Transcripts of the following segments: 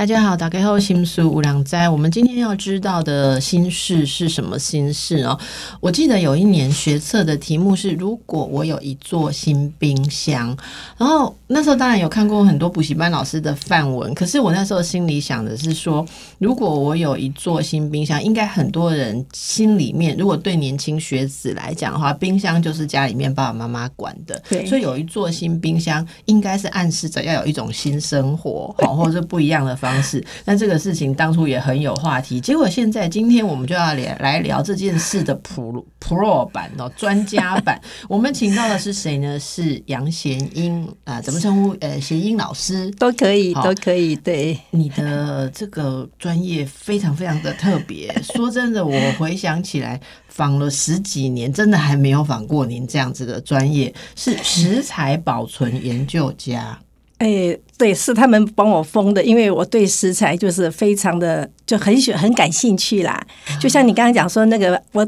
大家好，打开后心书无良斋。我们今天要知道的心事是什么心事哦？我记得有一年学测的题目是：如果我有一座新冰箱。然后那时候当然有看过很多补习班老师的范文，可是我那时候心里想的是说，如果我有一座新冰箱，应该很多人心里面，如果对年轻学子来讲的话，冰箱就是家里面爸爸妈妈管的，对所以有一座新冰箱，应该是暗示着要有一种新生活，好，或者是不一样的方式。那这个事情当初也很有话题，结果现在今天我们就要来来聊这件事的 Pro Pro 版哦，专家版。我们请到的是谁呢？是杨贤英啊、怎么称呼？呃，贤英老师。都可以，都可以，对，你的这个专业非常非常的特别。说真的，我回想起来，访了十几年，真的还没有访过您这样子的专业，是食材保存研究家。哎，对，是他们帮我封的，因为我对食材就是非常的就很喜很感兴趣啦。就像你刚刚讲说那个，我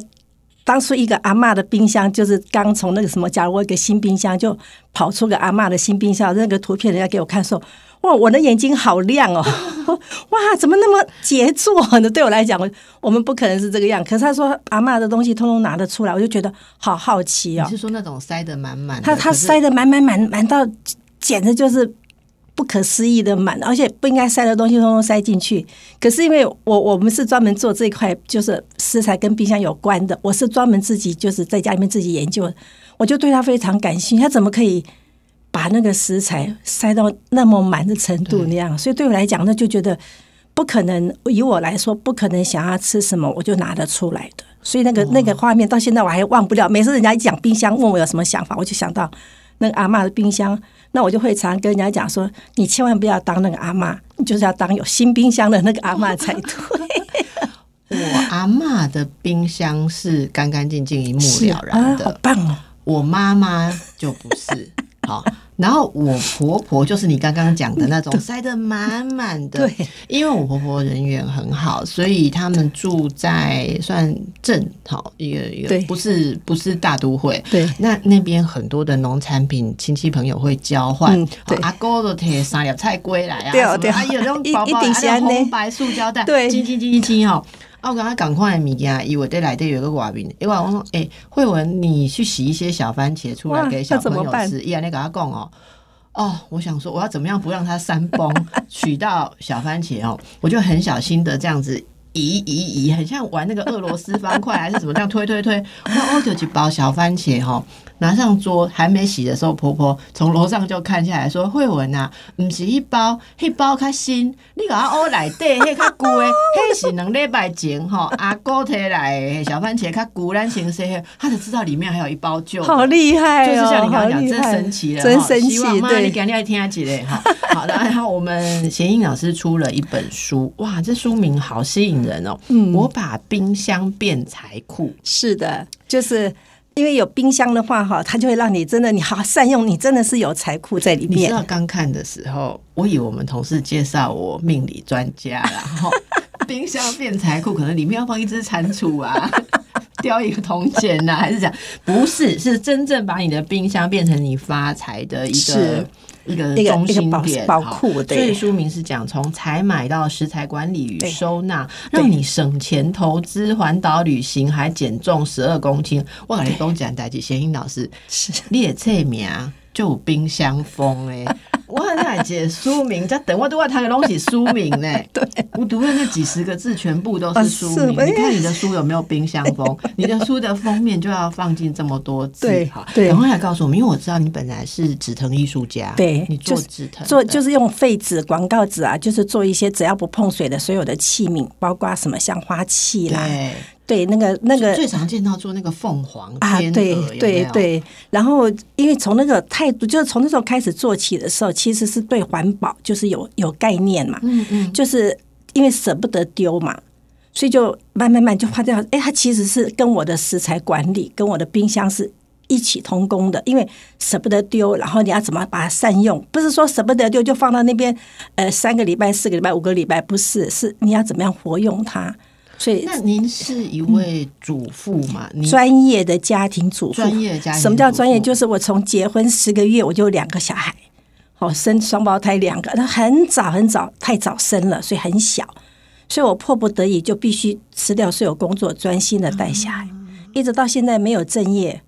当初一个阿嬷的冰箱，就是刚从那个什么，假如我一个新冰箱，就跑出个阿嬷的新冰箱，那个图片人家给我看说。哇，我的眼睛好亮哦！哇，怎么那么杰作呢？对我来讲，我我们不可能是这个样。可是他说阿嬷的东西通通拿得出来，我就觉得好好奇哦你。是说那种塞得满满的？他他塞得满满满满到简直就是不可思议的满，而且不应该塞的东西通通塞进去。可是因为我我们是专门做这一块，就是食材跟冰箱有关的，我是专门自己就是在家里面自己研究的，我就对他非常感兴趣。他怎么可以把那个食材塞到那么满的程度那样？所以对我来讲，那就觉得。不可能，以我来说，不可能想要吃什么我就拿得出来的。所以那个、那个画面到现在我还忘不了。每次人家一讲冰箱，问我有什么想法，我就想到那个阿嬷的冰箱。那我就会常跟人家讲说：“你千万不要当那个阿妈，你就是要当有新冰箱的那个阿妈才对。我阿妈的冰箱是干干净净、一目了然啊，的，好棒哦！我妈妈就不是好。然后我婆婆就是你刚刚讲的那种 塞得满满的，对，因为我婆婆人缘很好，所以他们住在算镇好一个一个不是不是大都会，对。那那边很多的农产品亲戚朋友会交换，阿哥都摕三粒菜归来啊，对哦对哦。啊有那种一包包，一定是安尼啊那种红白塑胶袋，对。金金金金金吼。啊，我刚刚赶快的物件，以为在内底有个外面，因为我说，哎、慧文，你去洗一些小番茄出来给小朋友吃，伊安尼跟他讲哦。哦，我想说，我要怎么样不让它山崩？取到小番茄哦，我就很小心的这样子移移移，很像玩那个俄罗斯方块还是怎么这样推推推。那我就几包小番茄哈、哦，拿上桌，还没洗的时候，婆婆从楼上就看下来说：“慧文啊，唔是一包，一包较新，你给我内底迄较旧的，迄是两礼拜前吼 阿哥摕来的小番茄较旧，咱先说，他才知道里面还有一包旧。”好厉害就是哦，像你刚刚讲，真神奇了，真神奇希望。妈，对你赶紧来听下几嘞哈。好的，然后我们贤英老师出了一本书，哇，这书名好吸引人哦。嗯我把冰箱变财库，是的，就是因为有冰箱的话，哈，它就会让你真的你好善用，你真的是有财库在里面你知道。刚看的时候，我以为我们同事介绍我命理专家啦，然后 冰箱变财库，可能里面要放一只蟾蜍啊。雕一个铜钱呐、还是这样？不是，是真正把你的冰箱变成你发财的一个是一个中心点好。宝所以书名是讲从采买到食材管理与收纳，对。让你省钱投资环岛旅行，还减重十二公斤。我跟你讲讲代志，贤英老师是。你的册名就有冰箱风诶。我 很想解书名，在等我都要谈的东西书名呢。对，我读的那几十个字全部都是书名。你看你的书有没有冰箱封？你的书的封面就要放进这么多字。对好，对赶快来告诉我们，因为我知道你本来是纸藤艺术家，对你做就是纸藤，做就是用废纸、广告纸啊，就是做一些只要不碰水的所有的器皿，包括什么像花器啦，对。对，那个那个最常见到做那个凤凰啊，天对对对，然后因为从那个态度，就是从那时候开始做起的时候，其实是对环保就是有有概念嘛，嗯嗯，就是因为舍不得丢嘛，所以就慢慢慢就发现，哎，它其实是跟我的食材管理、跟我的冰箱是一起同工的，因为舍不得丢，然后你要怎么把它善用？不是说舍不得丢就放到那边，呃，三个礼拜、四个礼拜、五个礼拜，不是，是你要怎么样活用它。所以那您是一位主妇嘛？您专业的家庭主妇，专业家庭什么叫专业？就是我从结婚十个月我就有两个小孩，哦，生双胞胎两个，那很早很早，太早生了，所以很小，所以我迫不得已就必须辞掉所有工作，专心的带小孩，一直到现在没有正业。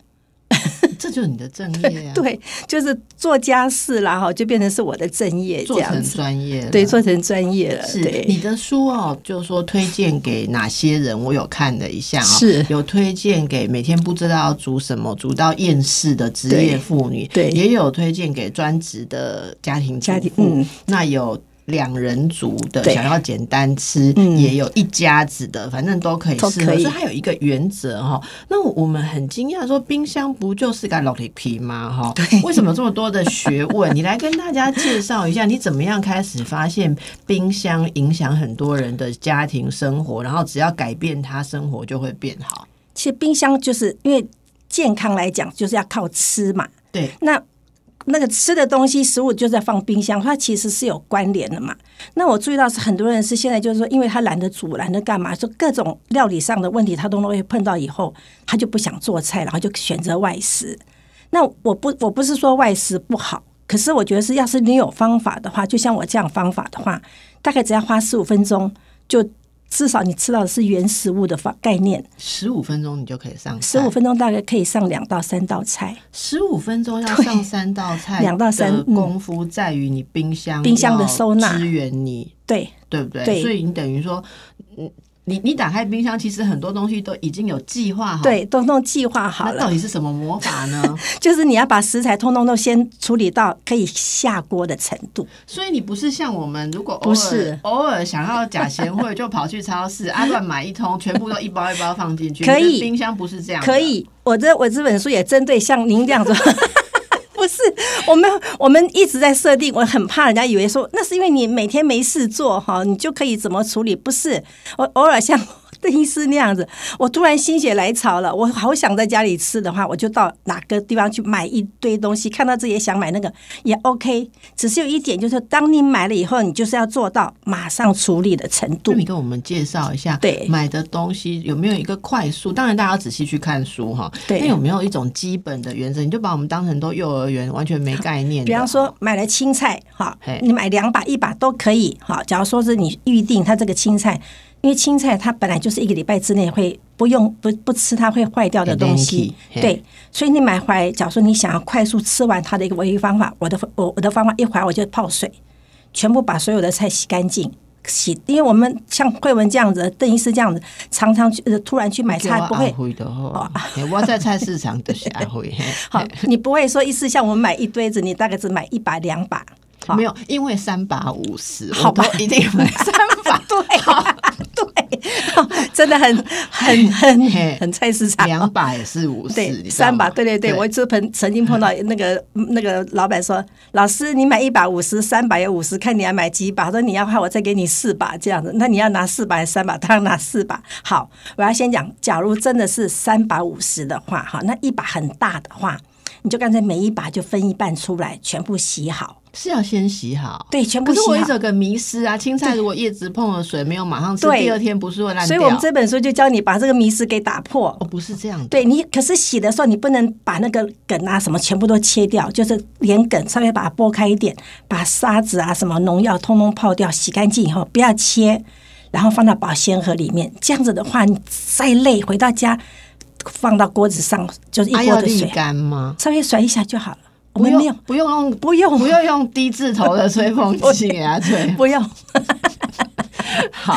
这就是你的正业啊，对，就是做家事啦，哈，就变成是我的正业这做成。专业了，对，做成专业了。是，你的书哦，就是说推荐给哪些人？我有看了一下哦，是有推荐给每天不知道要煮什么、煮到厌世的职业妇女，对对也有推荐给专职的家庭主家庭，嗯那有。两人族的想要简单吃，嗯也有一家子的，反正都可以适合。都可以所以它有一个原则哈。那我们很惊讶，说冰箱不就是个老铁皮吗？哈，为什么这么多的学问？你来跟大家介绍一下，你怎么样开始发现冰箱影响很多人的家庭生活，然后只要改变它，生活就会变好。其实冰箱就是因为健康来讲，就是要靠吃嘛。对，那那个吃的东西，食物就在放冰箱，它其实是有关联的嘛。那我注意到是很多人是现在就是说，因为他懒得煮，懒得干嘛，就各种料理上的问题，他都会碰到以后，他就不想做菜，然后就选择外食。那我不我不是说外食不好，可是我觉得是，要是你有方法的话，就像我这样方法的话，大概只要花十五分钟，就至少你吃到的是原食物的方概念。十五分钟你就可以上十五分钟大概可以上两到三道菜，十五分钟要上三道菜，两到三功夫在于你冰箱冰箱的收纳。支援你，对对不对？对。所以你等于说，嗯，你你打开冰箱，其实很多东西都已经有计划好。，对，都都计划好了，那到底是什么魔法呢？就是你要把食材通通都先处理到可以下锅的程度。所以你不是像我们，如果偶尔不是偶尔想要假贤惠，就跑去超市啊乱买一通，全部都一包一包放进去。可以冰箱不是这样，可以，我这我这本书也针对像您这样子。我们我们一直在设定，我很怕人家以为说那是因为你每天没事做哈，你就可以怎么处理？不是，我偶尔像邓医师那样子，我突然心血来潮了，我好想在家里吃的话，我就到哪个地方去买一堆东西，看到这也想买那个也 OK。只是有一点就是，当你买了以后，你就是要做到马上处理的程度那。你跟我们介绍一下，对买的东西有没有一个快速？当然，大家要仔细去看书哈。对那有没有一种基本的原则？你就把我们当成都幼儿园，完全没概念。比方说买了青菜，哈，你买两把一把都可以，哈。假如说是你预定它这个青菜，因为青菜它本来就是一个礼拜之内会不用不不吃它会坏掉的东西，嘿。对，所以你买回来，假如说你想要快速吃完它的一个唯一方法，我的我我的方法一回来我就泡水，全部把所有的菜洗干净。洗，因为我们像慧文这样子，邓医师这样子，常常去呃突然去买菜，不会。会的哈。嘿我在菜市场都是阿辉，嘿。好，你不会说一次像我们买一堆子，你大概只买一把两把，好。没有，因为三把五十，好吧。我都一定买三把，对 对，真的很很很很菜市场。两把也是五十，三把，对对对，我这盆曾经碰到那个那个老板说，老师你买一把五十，三把也五十，看你要买几把。他说你要话我再给你四把这样子，那你要拿四把还是三把？当然拿四把。好，我要先讲，假如真的是三把五十的话，哈，那一把很大的话，你就干脆每一把就分一半出来，全部洗好。是要先洗好。对，全部洗好可是我一直。有个迷失啊，青菜如果叶子碰了水，没有马上吃，对第二天不是会烂掉？所以我们这本书就教你把这个迷失给打破。哦不是这样的，对你，可是洗的时候你不能把那个梗啊什么全部都切掉，就是连梗稍微把它剥开一点，把沙子啊什么农药通通泡掉，洗干净以后不要切，然后放到保鲜盒里面。这样子的话，你再累回到家放到锅子上，就是一锅的水，干吗？稍微甩一下就好了。我不们没有用，不用用不用不用用低字头的吹风机 给他吹。不用，好，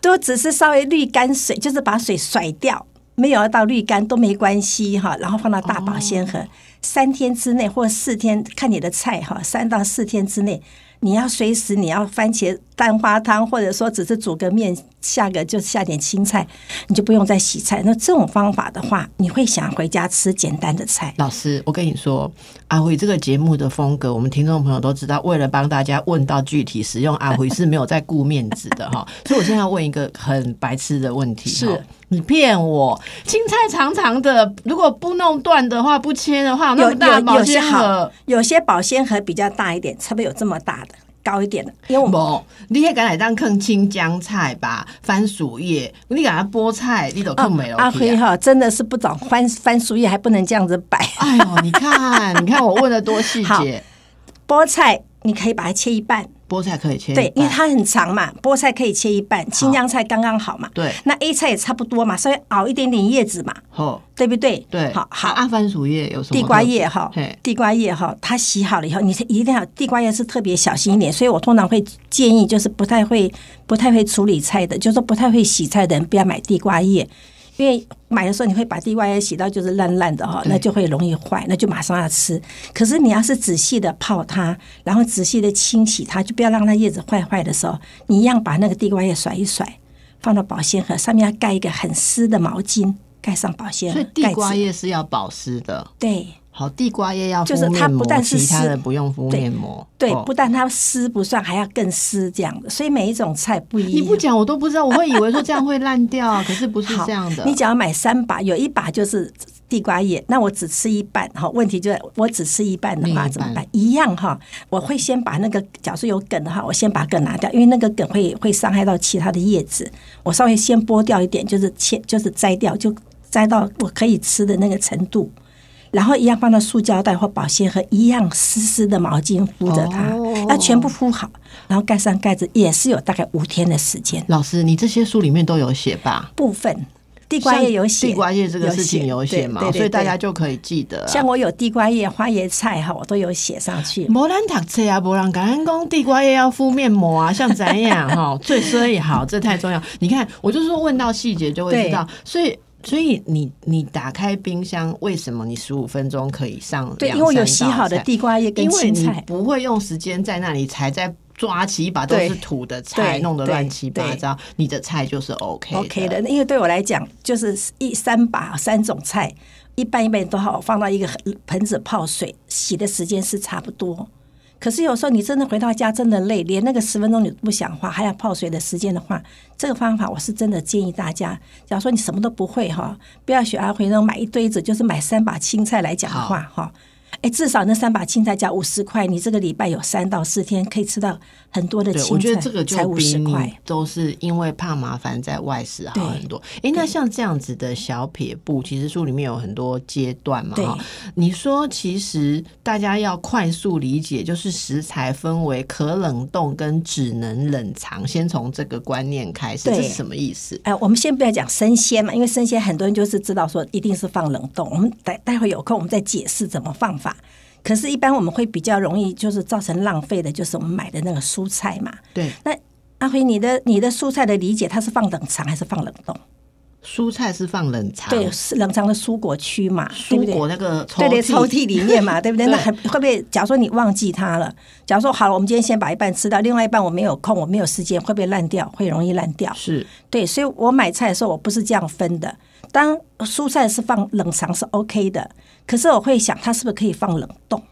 都只是稍微滤干水，就是把水甩掉，没有要到滤干都没关系哈。然后放到大保鲜盒，三天之内或四天，看你的菜哈，三到四天之内，你要随时你要番茄蛋花汤，或者说只是煮个面，下个就下点青菜，你就不用再洗菜。那这种方法的话，你会想回家吃简单的菜。老师，我跟你说，阿辉这个节目的风格，我们听众朋友都知道。为了帮大家问到具体使用，阿辉是没有在顾面子的哈。所以我现在要问一个很白痴的问题：是哈你骗我？青菜长长的，如果不弄断的话，不切的话，那有么大保鲜盒好，，有些保鲜盒比较大一点，差不多有这么大的，高一点的，因为我们，你迄敢来当坑青江菜吧，番薯叶，你给它菠菜，你都坑没了、阿辉哈真的是不懂番番薯叶还不能这样子摆。哎呦，你看，你看我问的多细好节。菠菜你可以把它切一半，菠菜可以切一对，因为它很长嘛，菠菜可以切一半，青江菜刚刚好嘛。对那 A 菜也差不多嘛，稍微熬一点点叶子嘛，哦对不对？对，好好。阿，番薯叶有什么？地瓜叶哈嘿，地瓜叶哈，它洗好了以后，你一定要地瓜叶是特别小心一点，所以我通常会建议，就是不太会不太会处理菜的，就是说不太会洗菜的人不要买地瓜叶，因为买的时候你会把地瓜叶洗到就是烂烂的哈，对那就会容易坏，那就马上要吃。可是你要是仔细的泡它，然后仔细的清洗它，就不要让它叶子坏坏的时候，你一样把那个地瓜叶甩一甩，放到保鲜盒上面，要盖一个很湿的毛巾，盖上保鲜盒所以，地盖瓜叶是要保湿的。对。好，地瓜叶要敷就是它，不但是其他的不用敷面膜。对，哦不但它湿不算，还要更湿这样的，所以每一种菜不一样。你不讲我都不知道，我会以为说这样会烂掉啊，可是不是这样的。你只要买三把，有一把就是地瓜叶，那我只吃一半好。问题就在我只吃一半的话怎么办？一样哈，我会先把那个，假如有梗的话，我先把梗拿掉，因为那个梗会会伤害到其他的叶子。我稍微先剥掉一点，就是切，就是摘掉，就摘到我可以吃的那个程度。然后一样放到塑胶袋或保鲜盒，一样湿湿的毛巾敷着它，哦要全部敷好，然后盖上盖子，也是有大概五天的时间。老师，你这些书里面都有写吧？部分地瓜叶有写，地瓜叶这个事情有写嘛，所以大家就可以记得啊。像我有地瓜叶、花椰菜哈，我都有写上去。无咱读册啊，无人敢讲地瓜叶要敷面膜啊，像咱样哈？最所以好，这太重要。你看，我就说问到细节就会知道，所以。所以你你打开冰箱，为什么你十五分钟可以上对，两因为有洗好的地瓜叶跟因为你青菜。不会用时间在那里才在抓起一把都是土的菜，弄得乱七八糟，你的菜就是 OK OK 的，因为对我来讲，就是一三把三种菜，一半一半都好，放到一个盆子泡水，洗的时间是差不多。可是有时候你真的回到家真的累，连那个十分钟你都不想花，还要泡水的时间的话，这个方法我是真的建议大家。假如说你什么都不会哈，不要学阿辉那种买一堆子，就是买三把青菜来讲的话哈。哎，至少那三把青菜加五十块，你这个礼拜有三到四天可以吃到很多的对，青菜，我觉得这个才五就比你十块。都是因为怕麻烦在外食好很多。哎，那像这样子的小撇步，其实书里面有很多阶段嘛。对哈，你说其实大家要快速理解，就是食材分为可冷冻跟只能冷藏，先从这个观念开始，这对是什么意思？哎，我们先不要讲生鲜嘛，因为生鲜很多人就是知道说一定是放冷冻。我们待待会有空我们再解释怎么放法。可是，一般我们会比较容易就是造成浪费的，就是我们买的那个蔬菜嘛。对，那阿辉，你的你的蔬菜的理解，它是放冷藏还是放冷冻？蔬菜是放冷藏，对，是冷藏的蔬果区嘛？蔬果那个抽对对，屉抽屉里面嘛，对不对？对那还会不会？假如说你忘记它了，假如说好了，我们今天先把一半吃掉，另外一半我没有空，我没有时间，会不会烂掉？会容易烂掉。是对，所以我买菜的时候我不是这样分的。当蔬菜是放冷藏是 OK 的，可是我会想它是不是可以放冷冻？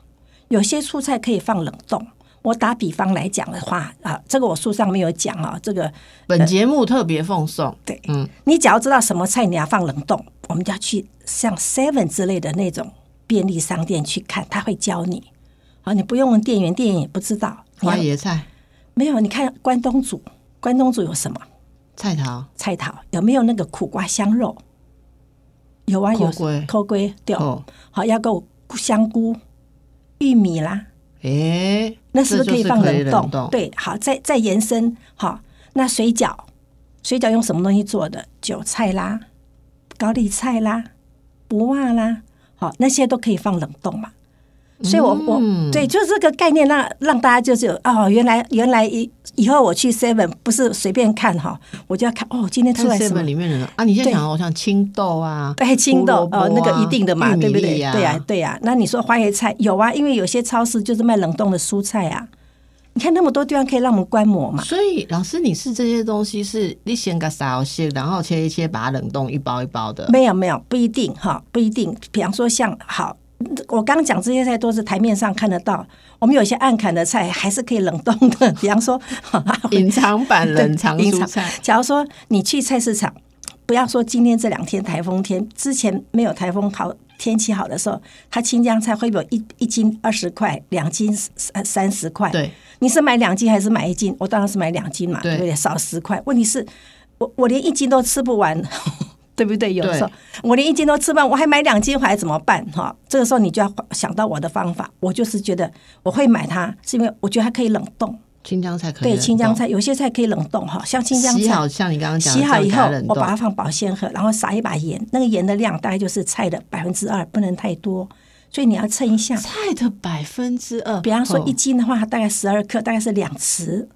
有些蔬菜可以放冷冻。我打比方来讲的话啊，这个我书上没有讲啊，这个本节目特别奉送。对，嗯，你只要知道什么菜你要放冷冻，我们就要去像 Seven 之类的那种便利商店去看，他会教你。啊，你不用问店员，店员也不知道。你花要椰菜、没有？你看关东煮，关东煮有什么？菜桃、菜桃有没有那个苦瓜香肉？有啊，有苦瓜扣龟对，哦好要够香菇、玉米啦，诶，那是不是可以放？冷冻？对，好，再再延伸，好，那水饺，水饺用什么东西做的？韭菜啦、高丽菜啦、不辣啦，好，那些都可以放冷冻嘛。所以我，我、嗯对，就是这个概念让让大家就是哦，原来原来以以后我去 Seven 不是随便看哈，我就要看哦，今天出看来什 seven 么里面的呢啊，你现在对想哦，像青豆啊，对，青豆啊哦，那个一定的嘛，对不对？对呀、对呀、那你说花椰菜有啊，因为有些超市就是卖冷冻的蔬菜啊。你看那么多地方可以让我们观摩嘛。所以老师，你是这些东西是你先给烧些，然后切一切，把它冷冻一包一包的。没有没有，不一定哈，不一定。比方说像好，我刚刚讲这些菜都是台面上看得到，我们有些暗砍的菜还是可以冷冻的。比方说，隐藏版冷藏蔬菜，假如说你去菜市场，不要说今天这两天台风天，之前没有台风好，天气好的时候，它青江菜会有一一斤二十块，两斤三三十块。对，你是买两斤还是买一斤？我当然是买两斤嘛，对对不对？少十块。问题是，我我连一斤都吃不完，对不对？有的时候我连一斤都吃不完，我还买两斤回来怎么办？哈，这个时候你就要想到我的方法。我就是觉得我会买它，是因为我觉得它可以冷冻。青江菜可以对，青江菜有些菜可以冷冻哈，像青江菜洗好，像你刚刚讲洗好以后我把它放保鲜盒，然后撒一把盐，那个盐的量大概就是菜的百分之二，不能太多，所以你要称一下。菜的百分之二，比方说哦一斤的话，它大概十二克，大概是两匙。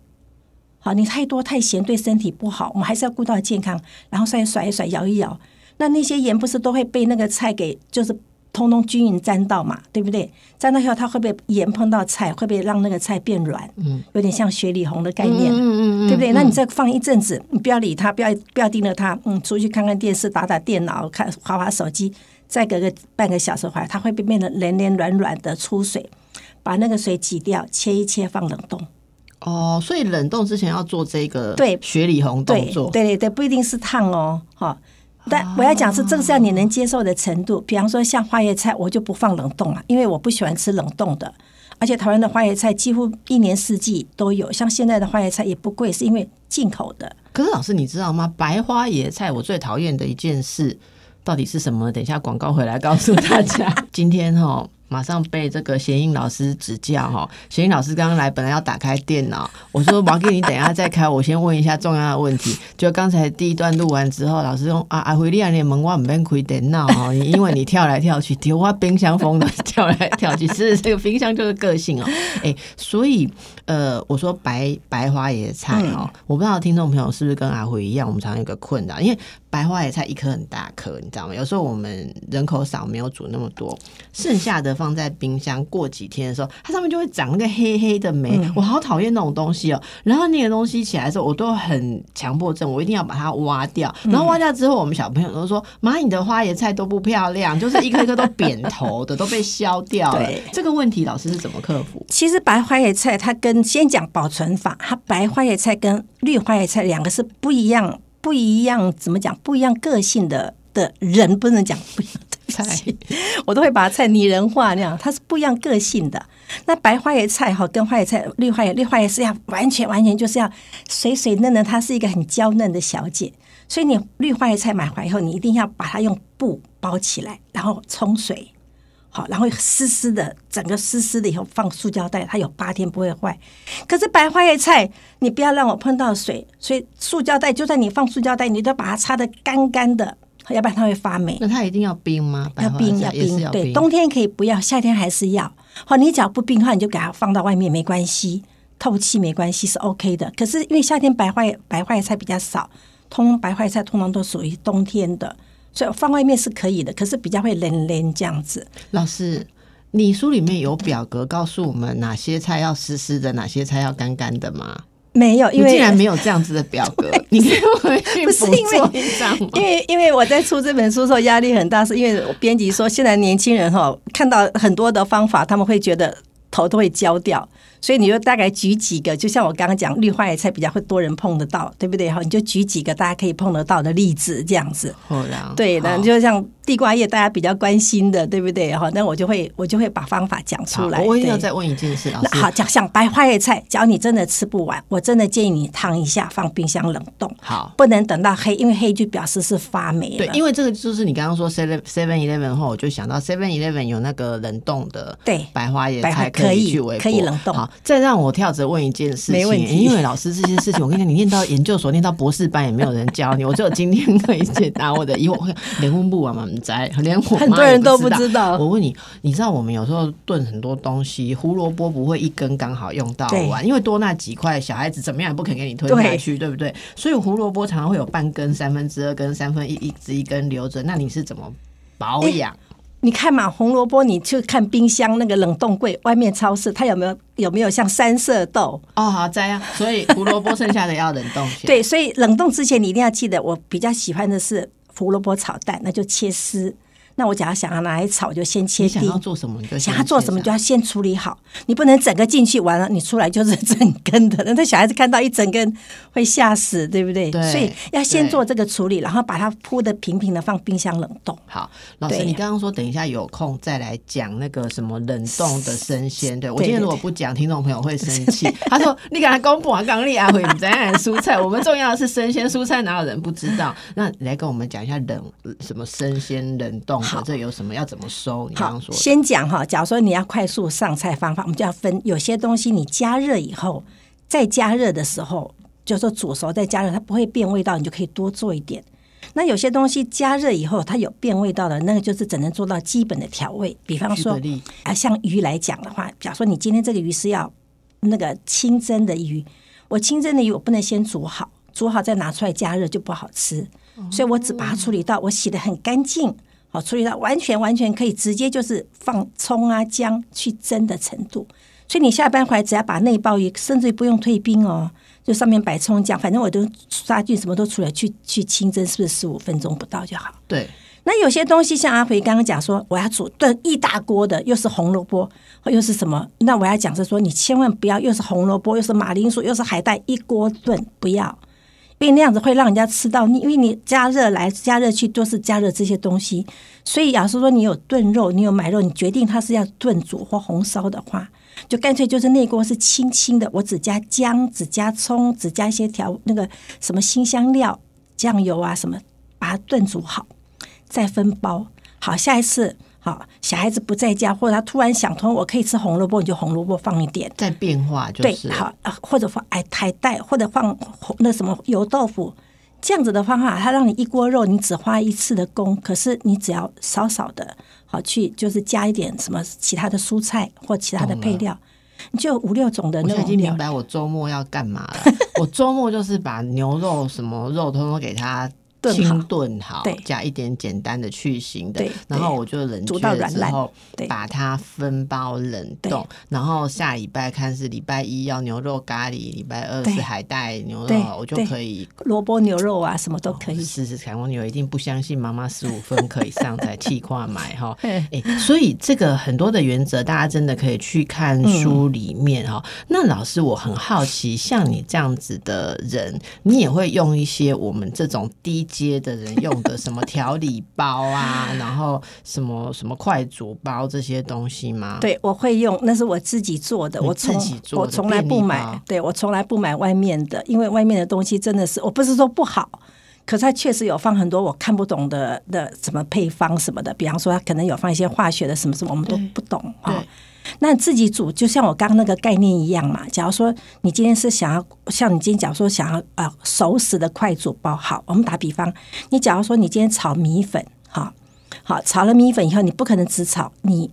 好，你太多太咸对身体不好，我们还是要顾到健康，然后再甩一甩，摇一摇。那那些盐不是都会被那个菜给就是通通均匀沾到嘛，对不对？沾到以后，它会不会盐碰到菜，会不会让那个菜变软？嗯，有点像雪里红的概念，嗯嗯嗯对不对？那你再放一阵子，你不要理它，不要不要盯着它，嗯，出去看看电视，打打电脑，看划划手机，再隔个半个小时回来，它会变变得黏黏软软的出水，把那个水挤掉，切一切放冷冻。哦，所以冷冻之前要做这个对雪里红动作，对对对，不一定是烫哦，哈。但我要讲是这个是要你能接受的程度。比方说像花椰菜，我就不放冷冻了，因为我不喜欢吃冷冻的。而且台湾的花椰菜几乎一年四季都有，像现在的花椰菜也不贵，是因为进口的。可是老师，你知道吗？白花椰菜我最讨厌的一件事到底是什么？等一下广告回来告诉大家。今天哈、马上被这个谐音老师指教哈。谐音老师刚刚来，本来要打开电脑，我说毛给你等一下再开，我先问一下重要的问题。就刚才第一段录完之后，老师用啊，阿辉，你啊，你门我唔免开电脑哦，因为你跳来跳去，丢我冰箱风的跳来跳去，其实这个冰箱就是个性哦。哎、所以呃，我说白白花野菜哦，我不知道听众朋友是不是跟阿辉一样，我们常常有个困扰，因为白花野菜一颗很大颗，你知道吗？有时候我们人口少，没有煮那么多，剩下的放在冰箱，过几天的时候，它上面就会长那个黑黑的霉，我好讨厌那种东西哦。然后那个东西起来的时候，我都很强迫症，我一定要把它挖掉。然后挖掉之后，我们小朋友都说：“妈，你的花椰菜都不漂亮，就是一颗一颗都扁头的，都被削掉了对。”这个问题老师是怎么克服？其实白花椰菜它跟先讲保存法，它白花椰菜跟绿花椰菜两个是不一样，不一样怎么讲？不一样个性的的人不能讲不一样的菜，我都会把菜拟人化那样，它是不一样个性的。那白花椰菜哈跟花椰菜、绿花椰、绿花椰是要完全完全就是要水水嫩嫩，它是一个很娇嫩的小姐。所以你绿花椰菜买回来以后，你一定要把它用布包起来，然后冲水。好，然后湿湿的，整个湿湿的以后放塑胶袋，它有八天不会坏。可是白花椰菜，你不要让我碰到水，所以塑胶袋就算你放塑胶袋，你都把它擦得干干的，要不然它会发霉。那它一定要冰吗？要冰要冰，对，冬天可以不要，夏天还是要。好，你只要不冰的话，你就给它放到外面没关系，透气没关系是 OK 的。可是因为夏天白花白花菜比较少，通白花菜通常都属于冬天的，所以放外面是可以的，可是比较会冷冷这样子。老师，你书里面有表格告诉我们哪些菜要湿湿的，哪些菜要干干的吗？没有，因为你竟然没有这样子的表格，你给我不是因为？因为因为我在出这本书的时候压力很大，是因为我编辑说现在年轻人哈看到很多的方法，他们会觉得头都会焦掉，所以你就大概举几个，就像我刚刚讲绿花野菜比较会多人碰得到，对不对？哈，你就举几个大家可以碰得到的例子，这样子。对，那好就像地瓜叶，大家比较关心的，对不对？哈，那我就会我就会把方法讲出来。我一定要再问一件事，老师。那好，讲像白花叶菜，只要你真的吃不完，我真的建议你烫一下，放冰箱冷冻，好，不能等到黑，因为黑就表示是发霉了。对，因为这个就是你刚刚说 Seven Seven Eleven 后，我就想到 Seven Eleven 有那个冷冻的对白花椰白花菜可以以去微波，可以冷冻好，再让我跳着问一件事情，没问题因为老师这些事情，我跟你讲，你念到研究所，念到博士班也没有人教你，我只有今天 可以解答我的疑惑。连问不完嘛，唔在，连我妈很多人都不不知道我问你，你知道我们有时候炖很多东西，胡萝卜不会一根刚好用到完，因为多那几块，小孩子怎么样也不肯给你吞下去，对不对？所以胡萝卜常常会有半根、三分之二根、三分一一只一根留着，那你是怎么保养？你看嘛，红萝卜，你去看冰箱那个冷冻柜，外面超市它有没有有没有像三色豆？哦，好摘啊，所以胡萝卜剩下的要冷冻。对，所以冷冻之前你一定要记得，我比较喜欢的是胡萝卜炒蛋，那就切丝。那我假如想要拿来炒，就先切丁想要。做什么你就想要做什么就要先处理好，你不能整个进去完了，你出来就是整根的，那小孩子看到一整根会吓死，对不对？对所以要先做这个处理，然后把它铺的平平的，放冰箱冷冻。好，老师，你刚刚说等一下有空再来讲那个什么冷冻的生鲜，对我今天如果不讲，听众朋友会生 气。他说你给他公布啊，刚立阿辉你怎样蔬菜，我们重要的是生鲜蔬菜，哪有人不知道？那你来跟我们讲一下冷什么生鲜冷冻的好，这有什么要怎么收？你刚好刚，说先讲哈，假如说你要快速上菜方法，我们就要分有些东西你加热以后，再加热的时候，就说煮熟再加热，它不会变味道，你就可以多做一点。那有些东西加热以后它有变味道的，那个就是只能做到基本的调味，比方说啊，像鱼来讲的话，假如说你今天这个鱼是要那个清蒸的鱼，我清蒸的鱼我不能先煮好，煮好再拿出来加热就不好吃，所以我只把它处理到我洗的很干净，好处理到完全完全可以直接就是放葱啊姜去蒸的程度。所以你下班回来只要把那一包鱼，甚至于不用退冰哦，就上面摆葱姜，反正我都杀菌什么都出来去去清蒸，是不是十五分钟不到就好？对，那有些东西像阿肥刚刚讲说，我要煮炖一大锅的，又是红萝卜，又是什么？那我要讲是说，你千万不要又是红萝卜，又是马铃薯，又是海带，一锅炖，不要，因为那样子会让人家吃到腻。因为你加热来加热去都是加热这些东西，所以假如说你有炖肉，你有买肉，你决定它是要炖煮或红烧的话，就干脆就是那锅是清清的，我只加姜，只加葱，只加一些调那个什么新香料、酱油啊什么，把它炖煮好。再分包。好，下一次好，小孩子不在家，或者他突然想通，我可以吃红萝卜，你就红萝卜放一点。再变化就对是，好，呃或者放哎海带，或者放红那什么油豆腐，这样子的方法，它让你一锅肉你只花一次的工，可是你只要少少的好去就是加一点什么其他的蔬菜或其他的配料，你就五六种的那种料理。经明白我周末要干嘛了。我周末就是把牛肉什么肉通通给它清炖好对，加一点简单的去腥的，然后我就冷煮却了到软烂之后对，把它分包冷冻，然后下礼拜看是礼拜一要牛肉咖喱，礼拜二是海带牛肉，我就可以萝卜牛肉啊，什么都可以。试试看。我女儿一定不相信妈妈十五分可以上台气跨买哈。嗯哎、所以这个很多的原则，大家真的可以去看书里面哈、那老师，我很好奇，像你这样子的人，你也会用一些我们这种低阶的人用的什么调理包啊，然后什么什么快煮包这些东西吗？，对，我会用，那是我自己做的，我从自己做的我从来不买，对我从来不买外面的，因为外面的东西真的是，我不是说不好，可是它确实有放很多我看不懂的的什么配方什么的，比方说它可能有放一些化学的什么什么，我们都不懂啊。那自己煮，就像我刚刚那个概念一样嘛。假如说你今天是想要，像你今天讲说想要呃熟食的快煮包，好，我们打比方，你假如说你今天炒米粉，好，好炒了米粉以后，你不可能只炒你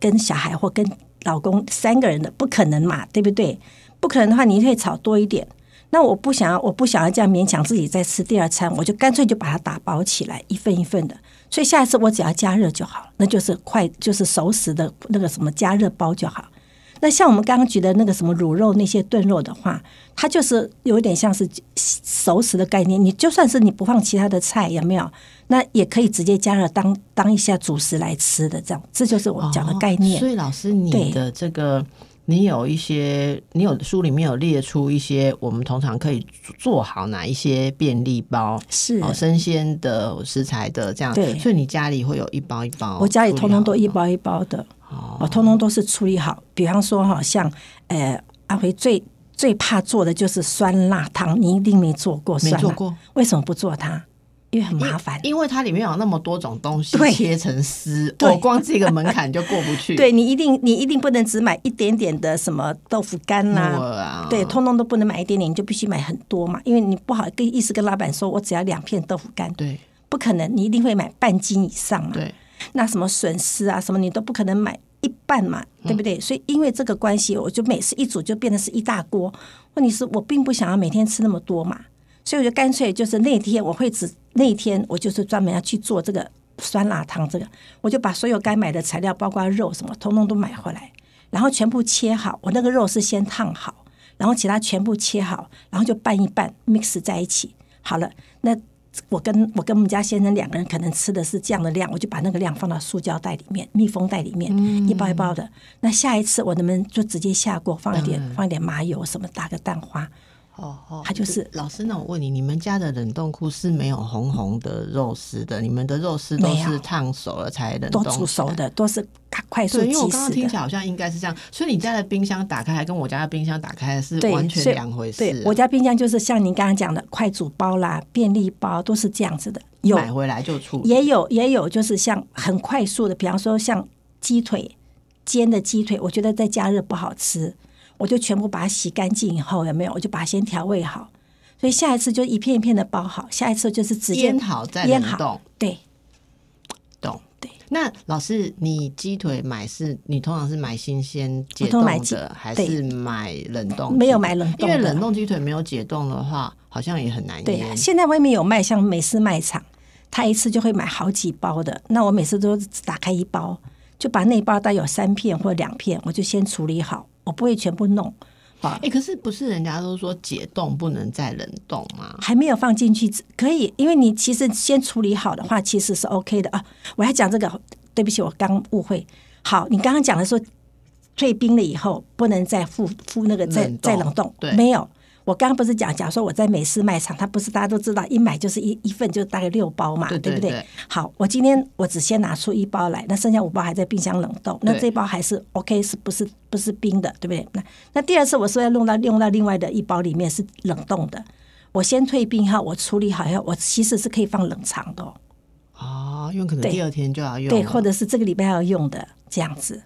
跟小孩或跟老公三个人的，不可能嘛，对不对？不可能的话，你会炒多一点。那我不想要，我不想要这样勉强自己再吃第二餐，我就干脆就把它打包起来，一份一份的。所以下一次我只要加热就好了，那就是快就是熟食的那个什么加热包就好。那像我们刚刚举的那个什么卤肉那些炖肉的话，它就是有点像是熟食的概念。你就算是你不放其他的菜，有没有？那也可以直接加热当当一下主食来吃的，这样这就是我讲的概念。哦所以老师，你对的这个。你有一些，你有书里面有列出一些我们通常可以做好哪一些便利包，是。哦，生鲜的食材的这样，对。所以你家里会有一包一包，我家里通通都一包，一包的，哦。通通都是处理好。比方说哈，像呃阿辉最最怕做的就是酸辣汤，你一定没做过酸辣，没做过，为什么不做它？因为很麻烦。因为它里面有那么多种东西对切成丝，对我光这个门槛就过不去。对你一定你一定不能只买一点点的什么豆腐干木啦、对，通通都不能买一点点，你就必须买很多嘛，因为你不好跟意思跟老板说，我只要两片豆腐干，对不可能，你一定会买半斤以上嘛。对，那什么笋丝啊，什么你都不可能买一半嘛，对不对？所以因为这个关系，我就每次一煮就变得是一大锅。问题是我并不想要每天吃那么多嘛，所以我就干脆就是那天我会只那一天我就是专门要去做这个酸辣汤，这个我就把所有该买的材料，包括肉什么，通通都买回来，然后全部切好。我那个肉是先烫好，然后其他全部切好，然后就拌一拌，mix 在一起。好了，那我跟我跟我们家先生两个人可能吃的是这样的量，我就把那个量放到塑胶袋里面、密封袋里面，一包一包的。那下一次我能不能就直接下锅放一点、放一点麻油什么，打个蛋花？哦哦，它就是老师。那我问你，你们家的冷冻库是没有红红的肉丝的？你们的肉丝都是烫熟了才冷都冻起来。煮熟的，都是快速对，因为我即刚刚听。起来好像应该是这样，所以你家的冰箱打开跟我家的冰箱打开是，完全两回事、对我家冰箱就是像您刚刚讲的快煮包啦、便利包都是这样子的，有买回来就出。也有也有就是像很快速的，比方说像鸡腿煎的鸡腿，我觉得在加热不好吃，我就全部把它洗干净以后，有没有？我就把它先调味好，所以下一次就一片一片的包好，下一次就是直接腌好再冷冻，对懂？对。那老师，你鸡腿买是你通常是买新鲜解冻的，还是买冷冻？没有买冷冻因为冷冻鸡腿没有解冻的话，好像也很难对腌。现在外面有卖，像美式卖场，他一次就会买好几包的。那我每次都打开一包，就把那包带有三片或两片，我就先处理好，我不会全部弄。啊哎、，可是不是人家都说解冻不能再冷冻吗？还没有放进去，可以，因为你其实先处理好的话，其实是 OK 的啊。我要讲这个，对不起，我刚误会。好，你刚刚讲的说退冰了以后不能再复复那个再冷再冷冻，对没有。我刚刚不是讲，假如说我在美式卖场，它不是大家都知道，一买就是一一份就大概六包嘛，不对？对对对好，我今天我只先拿出一包来，那剩下五包还在冰箱冷冻，那对这包还是 OK，是不是不是冰的，对不对？那那第二次我是要用到用到另外的一包里面是冷冻的，我先退冰哈，我处理好以后，我其实是可以放冷藏的、哦，哦，因为可能第二天就要用对，了或者是这个礼拜要用的这样子。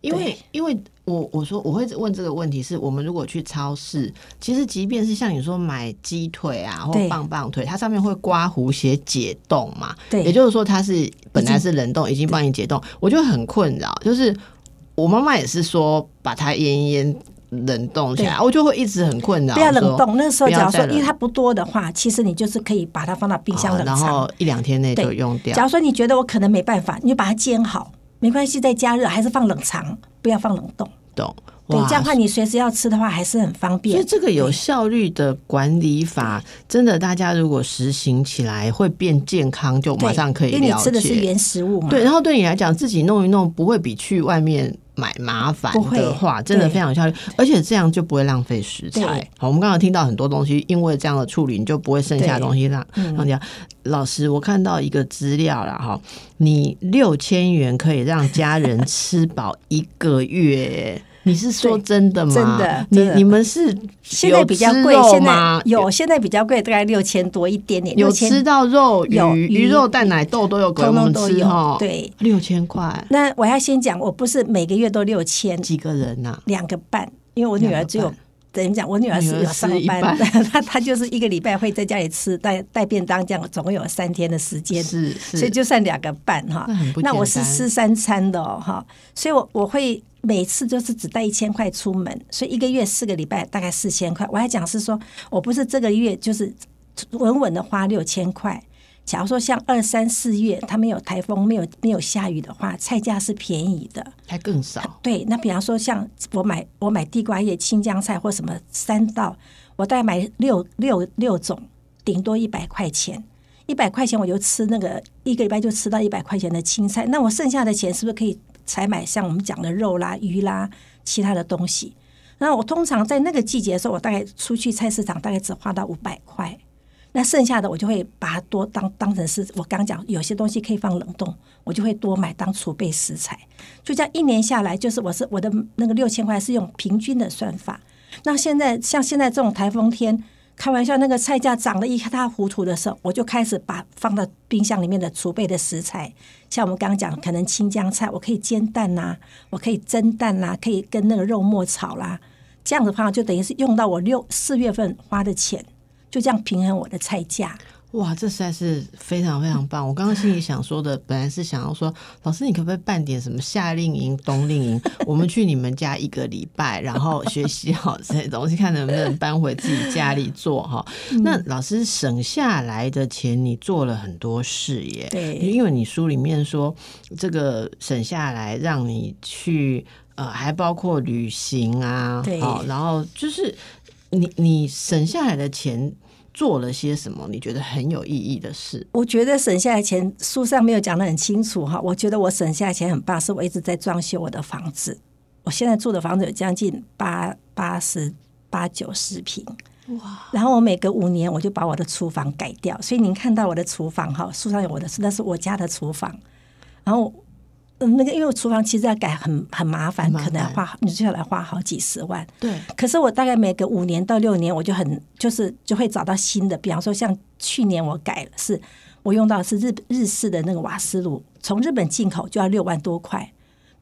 因为因为我我说我会问这个问题，是我们如果去超市，其实即便是像你说买鸡腿啊或棒棒腿，它上面会刮胡写解冻嘛，对也就是说它是本来是冷冻，已经帮你解冻，我就很困扰，就是我妈妈也是说把它腌一腌冷冻起来，我就会一直很困扰，不要冷说冻，那个时候假如说因为它不多的话，其实你就是可以把它放到冰箱哦然冷藏。后一两天内就用掉假。如说你觉得我可能没办法，你就把它煎好，没关系，再加热，还是放冷藏，不要放冷冻。懂？对，哇这样的话你随时要吃的话还是很方便所便以。这个有效率的管理法，真的大家如果实行起来，会变健康，就马上可以因为你吃的是。原食物嘛。对，然后对你来讲，自己弄一弄不会比去外面买麻烦的话，真的非常有效率，而且这样就不会浪费食材。好，我们刚刚听到很多东西，因为这样的处理，你就不会剩下东西让嗯让。老师，我看到一个资料了哈，你六千元可以让家人吃饱一个月。你是说真的吗？真的你真的。你们是现在比较贵现在有现在比较贵，大概六千多一点点，有吃到肉、有鱼、肉、蛋奶、豆都有给我通们通都有吃哈。，对，六千块，那我要先讲，我不是每个月都六千，几个人呐、两个半，因为我女儿只有等于讲，我女儿是有上班半，她她就是一个礼拜会在家里吃带带便当，这样总共有三天的时间，是是，所以就算两个半哈。那我是吃三餐的哦哈，所以我我会每次就是只带一千块出门，所以一个月四个礼拜大概四千块。我还讲是说我不是这个月就是稳稳的花六千块。假如说像二三四月，它没有台风、没有没有下雨的话，菜价是便宜的。还更少。对，那比方说像我买我买地瓜叶、青江菜或什么三道，我大概买六六六种，顶多一百块钱。一百块钱我就吃那个一个礼拜就吃到一百块钱的青菜，那我剩下的钱是不是可以采买像我们讲的肉啦、鱼啦、其他的东西？那我通常在那个季节的时候，我大概出去菜市场大概只花到五百块，那剩下的我就会把它多当当成是我刚讲有些东西可以放冷冻，我就会多买当储备食材。就这样一年下来，就是我是我的那个六千块是用平均的算法。那现在像现在这种台风天，开玩笑，那个菜价涨得一塌糊涂的时候，我就开始把放到冰箱里面的储备的食材，像我们刚刚讲，可能青江菜，我可以煎蛋啦、我可以蒸蛋啦、可以跟那个肉末炒啦，这样子的话就等于是用到我六四月份花的钱，就这样平衡我的菜价。哇，这实在是非常非常棒！我刚刚心里想说的，本来是想要说，老师你可不可以办点什么夏令营、冬令营，我们去你们家一个礼拜，然后学习好这些东西，看能不能搬回自己家里做哈。嗯那老师省下来的钱，你做了很多事耶。对因为你书里面说，这个省下来让你去呃，还包括旅行啊，对好，然后就是你你省下来的钱。做了些什么？你觉得很有意义的事？我觉得省下来钱，书上没有讲的很清楚哈。我觉得我省下来钱很棒，是我一直在装修我的房子。我现在住的房子有将近八八十八九十平，哇！然后我每隔五年我就把我的厨房改掉，所以您看到我的厨房哈，书上有我的，那是我家的厨房。然后，嗯，那个因为厨房其实要改很很麻烦，可能要花你接下来花好几十万。对。可是我大概每隔五年到六年，我就很就是就会找到新的，比方说像去年我改了，是我用到是日日式的那个瓦斯炉，从日本进口就要六万多块。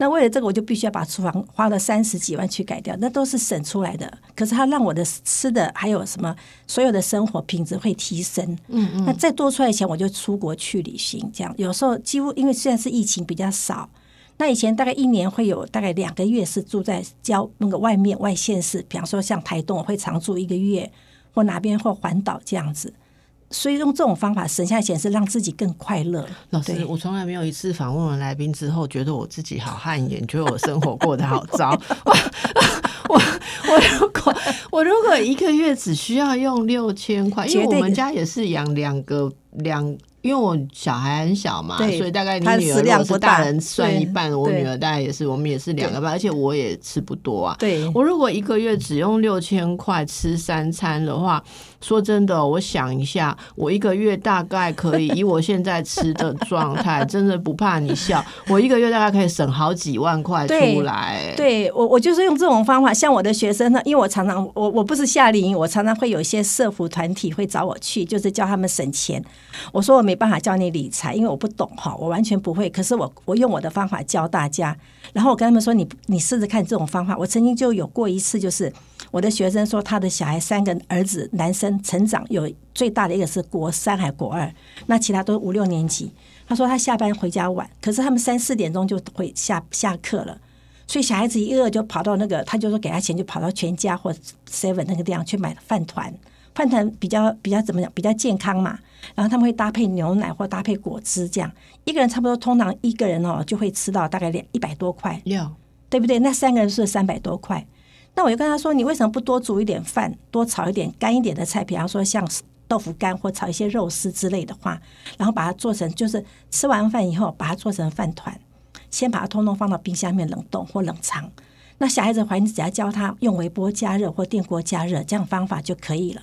那为了这个，我就必须要把厨房花了三十几万去改掉，那都是省出来的。可是它让我的吃的还有什么所有的生活品质会提升。嗯嗯。那再多出来钱，我就出国去旅行。这样有时候几乎因为现在是疫情比较少，那以前大概一年会有大概两个月是住在郊那个外面外县市，比方说像台东，我会常住一个月，或哪边或环岛这样子。所以用这种方法省下钱是让自己更快乐。老师，我从来没有一次访问完来宾之后，觉得我自己好汗颜，觉得我生活过得好糟。我我我如果我如果一个月只需要用六千块，因为我们家也是养两个两。因为我小孩很小嘛，所以大概你女儿如果是大人算一半，我女儿大概也是，我们也是两个半，而且我也吃不多啊。对，我如果一个月只用六千块吃三餐的话，说真的，我想一下，我一个月大概可以以我现在吃的状态，真的不怕你笑，我一个月大概可以省好几万块出来。对我，我就是用这种方法，像我的学生呢，因为我常常我我不是夏令营，我常常会有一些社服团体会找我去，就是教他们省钱。我说我没办法教你理财，因为我不懂哈，我完全不会。可是我我用我的方法教大家，然后我跟他们说，你你试试看这种方法。我曾经就有过一次，就是我的学生说，他的小孩三个儿子男生成长有最大的一个是国三还国二，那其他都五六年级。他说他下班回家晚，可是他们三四点钟就会下下课了，所以小孩子一饿就跑到那个，他就说给他钱就跑到全家或 seven 那个地方去买饭团。饭团比较比较怎么讲？比较健康嘛。然后他们会搭配牛奶或搭配果汁，这样一个人差不多通常一个人哦就会吃到大概两一百多块，对不对？那三个人是三百多块。那我就跟他说：“你为什么不多煮一点饭，多炒一点干一点的菜？比方说像豆腐干或炒一些肉丝之类的话，然后把它做成就是吃完饭以后把它做成饭团，先把它通通放到冰箱里面冷冻或冷藏。那小孩子怀，你只要教他用微波加热或电锅加热，这样方法就可以了。”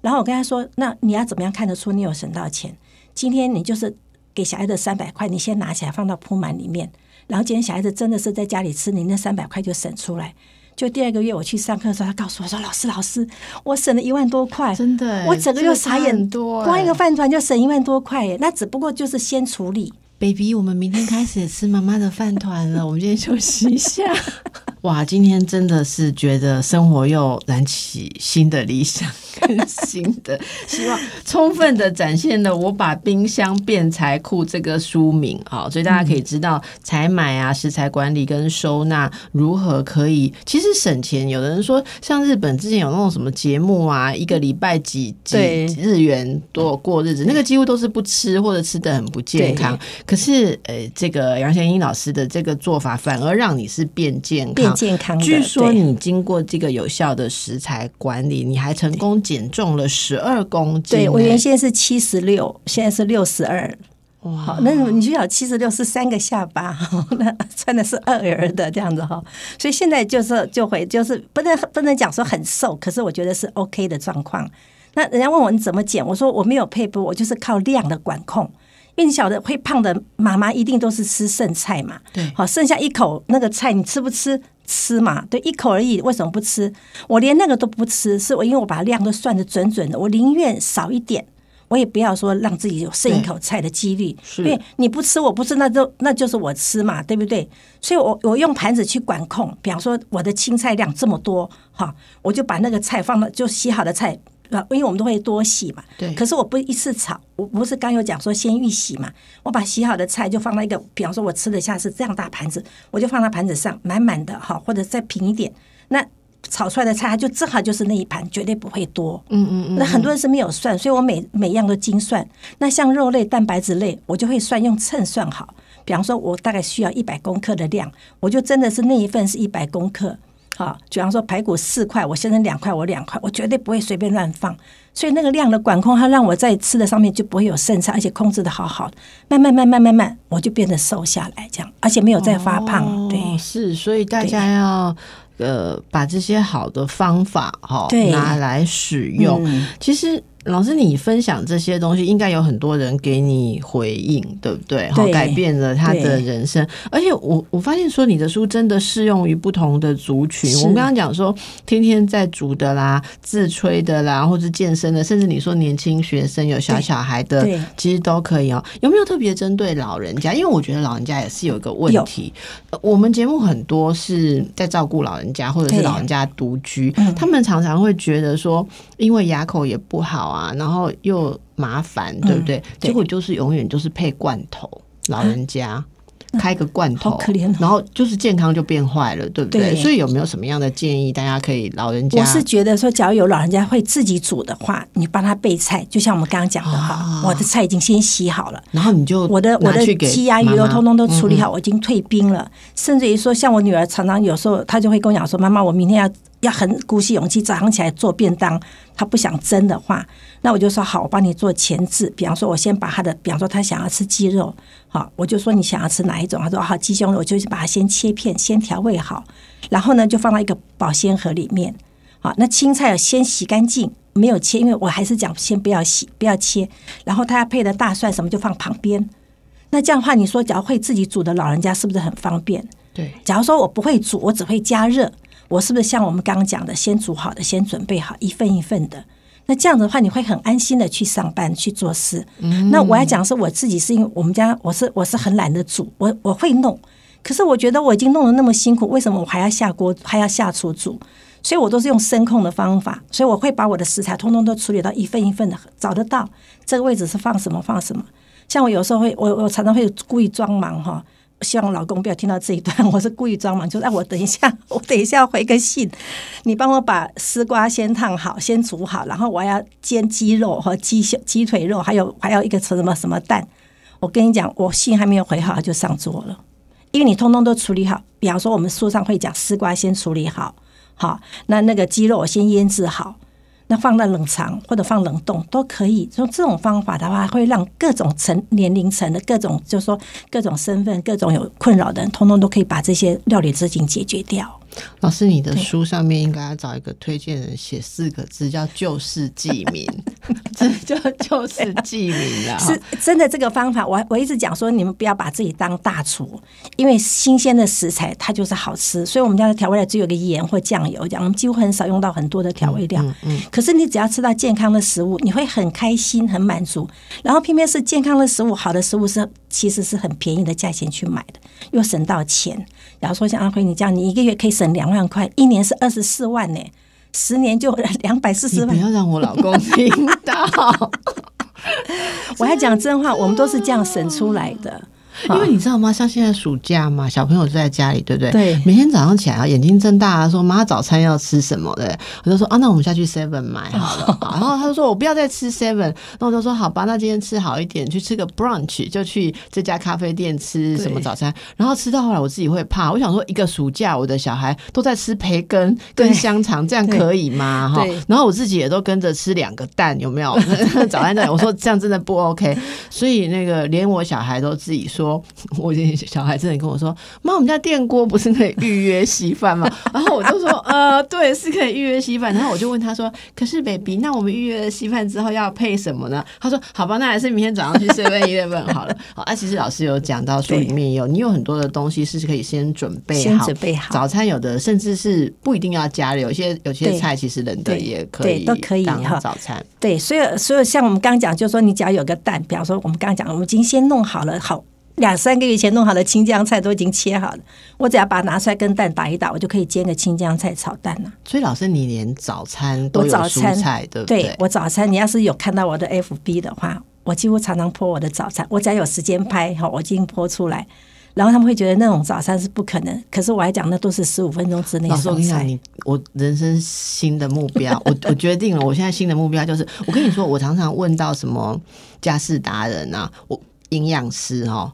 然后我跟他说：“那你要怎么样看得出你有省到钱？今天你就是给小孩子三百块，你先拿起来放到铺满里面。然后今天小孩子真的是在家里吃，你那三百块就省出来。就第二个月我去上课的时候，他告诉我说：‘老师，老师，我省了一万多块，真的，我整个又傻眼多，光一个饭团就省一万多块。’那只不过就是先处理，baby，我们明天开始吃妈妈的饭团了。我们今天休息一下。”哇，今天真的是觉得生活又燃起新的理想跟新的希望，充分的展现了我把冰箱变财库这个书名啊，所以大家可以知道采买啊、食材管理跟收纳如何可以其实省钱。有的人说，像日本之前有那种什么节目啊，一个礼拜几几日元多过日子，那个几乎都是不吃或者吃的很不健康。可是呃，这个杨贤英老师的这个做法反而让你是变健康。变健康。据说你经过这个有效的食材管理，你还成功减重了十二公斤。对我原先是七十六，现在是六十二。哇，那你就想七十六是三个下巴，那穿的是二儿的这样子哈。所以现在就是就会就是不能不能讲说很瘦，可是我觉得是 OK 的状况。那人家问我你怎么减，我说我没有配补，我就是靠量的管控。因为你晓得会胖的妈妈一定都是吃剩菜嘛，对，好剩下一口那个菜你吃不吃？吃嘛，对，一口而已，为什么不吃？我连那个都不吃，是我因为我把量都算的准准的，我宁愿少一点，我也不要说让自己有剩一口菜的几率，因为你不吃，我不吃，那就那就是我吃嘛，对不对？所以我我用盘子去管控，比方说我的青菜量这么多，哈，我就把那个菜放到就洗好的菜。因为我们都会多洗嘛，对。可是我不一次炒，我不是刚有讲说先预洗嘛？我把洗好的菜就放在一个，比方说我吃得下是这样大盘子，我就放在盘子上满满的哈，或者再平一点。那炒出来的菜它就正好就是那一盘，绝对不会多。嗯嗯嗯。那很多人是没有算，所以我每每样都精算。那像肉类、蛋白质类，我就会算用秤算好。比方说，我大概需要一百公克的量，我就真的是那一份是一百公克。好，比方说排骨四块，我先生两块，我两块，我绝对不会随便乱放。所以那个量的管控，它让我在吃的上面就不会有剩菜，而且控制的好好的，慢慢慢慢慢慢，我就变得瘦下来，这样，而且没有再发胖。哦对，是，所以大家要呃把这些好的方法哈、哦拿来使用。嗯其实老师你分享这些东西，应该有很多人给你回应，对不对？好，对改变了他的人生。而且我我发现说你的书真的适用于不同的族群。我们刚刚讲说天天在煮的啦、自吹的啦，或者健身的，甚至你说年轻学生有小小孩的，其实都可以哦。有没有特别针对老人家？因为我觉得老人家也是有一个问题。呃我们节目很多是在照顾老人家，或者是老人家独居，嗯他们常常会觉得说，因为牙口也不好啊，然后又麻烦，对不对？嗯对结果就是永远就是配罐头，老人家。开个罐头，好可怜哦然后就是健康就变坏了，对不对？对所以有没有什么样的建议，大家可以老人家？我是觉得说，假如有老人家会自己煮的话，你帮他备菜，就像我们刚刚讲的哈，啊我的菜已经先洗好了。然后你就我的我的鸡鸭鱼肉通通都处理嗯好，我已经退冰了。甚至于说，像我女儿常常有时候，她就会跟我讲说：“妈妈，我明天要要很鼓起勇气早上起来做便当。”他不想蒸的话，那我就说好，我帮你做前置。比方说，我先把他的，比方说他想要吃鸡肉，好，我就说你想要吃哪一种？他说好，鸡胸肉，我就把它先切片，先调味好，然后呢就放到一个保鲜盒里面。好，那青菜要先洗干净，没有切，因为我还是讲先不要洗，不要切。然后他要配的大蒜什么就放旁边。那这样的话，你说假如会自己煮的老人家是不是很方便？对，假如说我不会煮，我只会加热，我是不是像我们刚刚讲的，先煮好的，先准备好一份一份的？那这样子的话，你会很安心的去上班去做事。那我要讲是我自己，是因为我们家我是我是很懒得煮，我我会弄，可是我觉得我已经弄得那么辛苦，为什么我还要下锅还要下厨煮？所以我都是用声控的方法，所以我会把我的食材通通都处理到一份一份的，找得到这个位置是放什么放什么。像我有时候会，我我常常会故意装忙哈，希望老公不要听到这一段，我是故意装忙，就是哎，我等一下，我等一下要回个信，你帮我把丝瓜先烫好，先煮好，然后我要煎鸡肉和鸡胸鸡腿肉，还有还有一个什么什么蛋。我跟你讲，我信还没有回好，就上桌了，因为你通通都处理好。比方说，我们书上会讲丝瓜先处理好，好，那那个鸡肉我先腌制好，那放在冷藏或者放冷冻都可以。用这种方法的话，会让各种层年龄层的各种，就是说各种身份、各种有困扰的人，通通都可以把这些料理事情解决掉。老师，你的书上面应该要找一个推荐人写四个字，叫“救世济民”，这叫救世济民啊。是真的这个方法，我我一直讲说，你们不要把自己当大厨，因为新鲜的食材它就是好吃。所以我们家的调味料只有个盐或酱油，这样我们几乎很少用到很多的调味料。可是你只要吃到健康的食物，你会很开心、很满足。然后偏偏是健康的食物、好的食物是其实是很便宜的价钱去买的，又省到钱。然后说像阿辉你这样，你一个月可以省两万块，一年是二十四万呢，十年就 两百四十万。不要让我老公听到，我还讲真话，我们都是这样省出来的。因为你知道吗？像现在暑假嘛，小朋友就在家里，对不对？对每天早上起来啊，眼睛睁大啊，说妈早餐要吃什么？对，我就说啊，那我们下去 Seven 买好了。然后他就说我不要再吃 Seven，那我就说好吧，那今天吃好一点，去吃个 brunch，就去这家咖啡店吃什么早餐。然后吃到后来我自己会怕，我想说一个暑假我的小孩都在吃培根跟香肠，这样可以吗？哈，然后我自己也都跟着吃两个蛋，有没有？早餐蛋，我说这样真的不 OK。所以那个连我小孩都自己说，我以前小孩真的跟我说，妈，我们家电锅不是可以预约稀饭吗？然后我就说，呃，对，是可以预约稀饭。然后我就问他说，可是 baby，那我们预约了稀饭之后要配什么呢？他说，好吧，那还是明天早上去 Seven Eleven 好了。好，啊，其实老师有讲到书里面有，你有很多的东西是可以先准备先好，准备好早餐有的甚至是不一定要加热，有些有些菜其实冷的也可以，对都可以当哈早餐。对，所以所以像我们刚刚讲，就是说你只要有个蛋，比方说我们刚刚讲，我们已经先弄好了，好两三个月前弄好的青江菜都已经切好了，我只要把它拿出来跟蛋打一打，我就可以煎个青江菜炒蛋了。所以老师，你连早餐都有蔬早餐菜，对不对？我早餐，你要是有看到我的 FB 的话，我几乎常常 po 我的早餐，我只要有时间拍哈，我已经 po 出来。然后他们会觉得那种早餐是不可能，可是我还讲那都是十五分钟之内老师，我跟你讲，你我人生新的目标，我我决定了，我现在新的目标就是，我跟你说，我常常问到什么家事达人啊，我营养师哈、哦，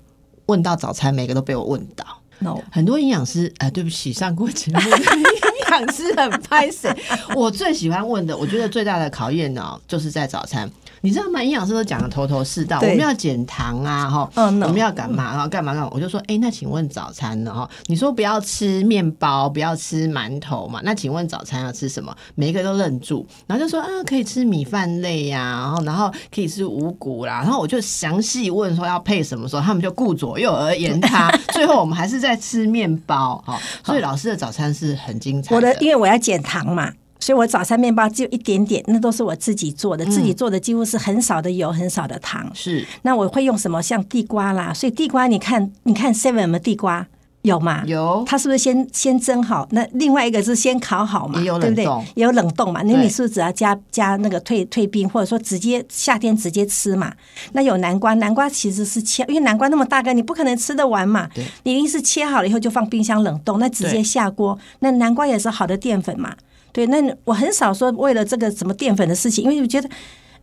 问到早餐，每个都被我问到。no，很多营养师，呃，对不起，上过节目的营养想吃，很拍谁？我最喜欢问的，我觉得最大的考验呢，就是在早餐。你知道吗？营养师都讲的头头是道，我对们要减糖啊，哈，嗯我们要干嘛，然后干嘛干嘛？我就说，哎、那请问早餐呢？哈，你说不要吃面包，不要吃馒头嘛？那请问早餐要吃什么？每一个都愣住，然后就说啊，可以吃米饭类呀、然后然后可以吃五谷啦，然后我就详细问说要配什么时候，他们就顾左右而言他，最后我们还是在吃面包，哈，所以老师的早餐是很精彩我的因为我要减糖嘛，所以我早餐面包只有一点点，那都是我自己做的，自己做的几乎是很少的油，很少的糖。是那我会用什么？像地瓜啦，所以地瓜你看，你看 Seven 有没有地瓜？有吗？有它是不是先先蒸好？那另外一个是先烤好嘛？对不对冷冻？也有冷冻嘛？那你是不是只要加加那个退退冰，或者说直接夏天直接吃嘛？那有南瓜，南瓜其实是切，因为南瓜那么大个，你不可能吃得完嘛对。你一定是切好了以后就放冰箱冷冻，那直接下锅。那南瓜也是好的淀粉嘛？对，那我很少说为了这个什么淀粉的事情，因为我觉得。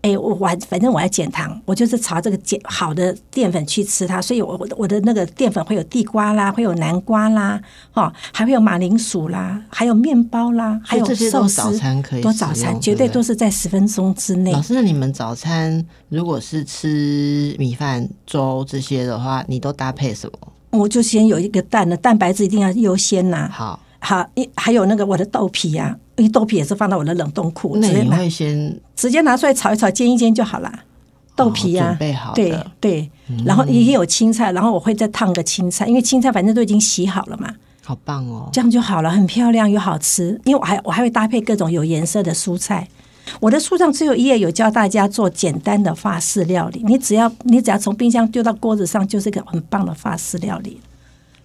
哎，我我反正我要减糖，我就是朝这个减好的淀粉去吃它，所以我我的我的那个淀粉会有地瓜啦，会有南瓜啦，哦，还会有马铃薯啦，还有面包啦，还有寿司，都早餐可以都使用早餐绝对都是在十分钟之内老。师，那你们早餐如果是吃米饭、粥这些的话，你都搭配什么？我就先有一个蛋的蛋白质一定要优先呐、好，好，一还有那个我的豆皮啊，因为豆皮也是放到我的冷冻库，那直接拿先直接拿出来炒一炒，煎一煎就好啦。豆皮啊，哦准备好的对对，然后也有青菜，然后我会再烫个青菜，因为青菜反正都已经洗好了嘛，好棒哦！这样就好了，很漂亮又好吃。因为我还我还会搭配各种有颜色的蔬菜。我的书上最后一页有教大家做简单的法式料理，你只要你只要从冰箱丢到锅子上，就是一个很棒的法式料理。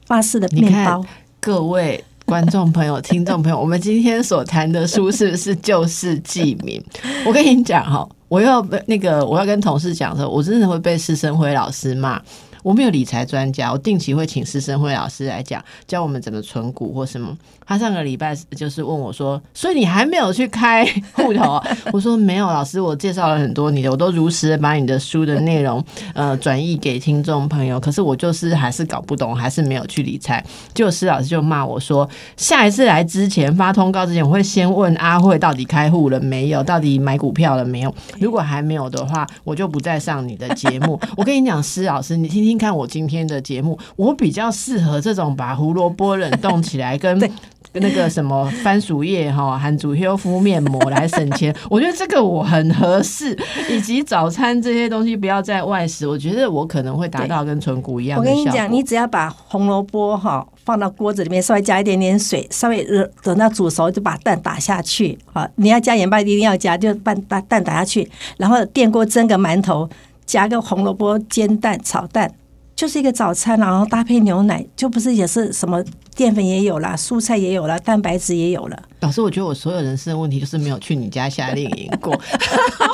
法式的面包，各位观众朋友、听众朋友，我们今天所谈的书是不是救世济民？我跟你讲哈，我要那个我要跟同事讲的时候，我真的会被施生辉老师骂。我没有理财专家，我定期会请施生辉老师来讲，教我们怎么存股或什么。他上个礼拜就是问我说：“所以你还没有去开户头、啊？” 我说：“没有，老师，我介绍了很多你的，我都如实的把你的书的内容呃转译给听众朋友。可是我就是还是搞不懂，还是没有去理财。”结果施老师就骂我说：“下一次来之前发通告之前，我会先问阿慧到底开户了没有，到底买股票了没有。如果还没有的话，我就不再上你的节目。我跟你讲，施老师，你听听看我今天的节目，我比较适合这种把胡萝卜冷冻起来。跟那个什么番薯叶哈，含主修敷面膜来省钱，我觉得这个我很合适，以及早餐这些东西不要在外食，我觉得我可能会达到跟纯谷一样。我跟你讲，你只要把红萝卜哈放到锅子里面，稍微加一点点水，稍微热等到煮熟，就把蛋打下去。好，你要加盐巴一定要加，就把把蛋打下去，然后电锅蒸个馒头，加个红萝卜煎蛋炒蛋，就是一个早餐，然后搭配牛奶，就不是也是什么淀粉也有啦，蔬菜也有了，蛋白质也有了。老师，我觉得我所有人生的问题就是没有去你家夏令营过。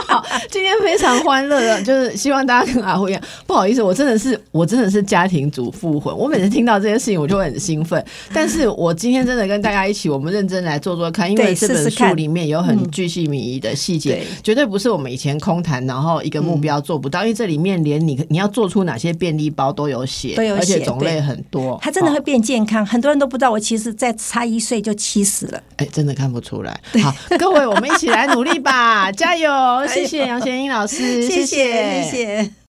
好，今天非常欢乐的，就是希望大家跟阿辉一样。不好意思，我真的是我真的是家庭主妇魂，我每次听到这些事情，我就会很兴奋。但是我今天真的跟大家一起，我们认真来做做看，因为这本书里面有很巨细靡遗的细节，对绝对不是我们以前空谈，然后一个目标做不到，因为这里面连你你要做出哪些便利包都有写，都有而且种类很多，它真的会变健康，很多人都不知道，我其实在差一岁就七十了。哎，真的看不出来。好，各位，我们一起来努力吧，加油！谢谢杨贤英老师，谢谢谢谢。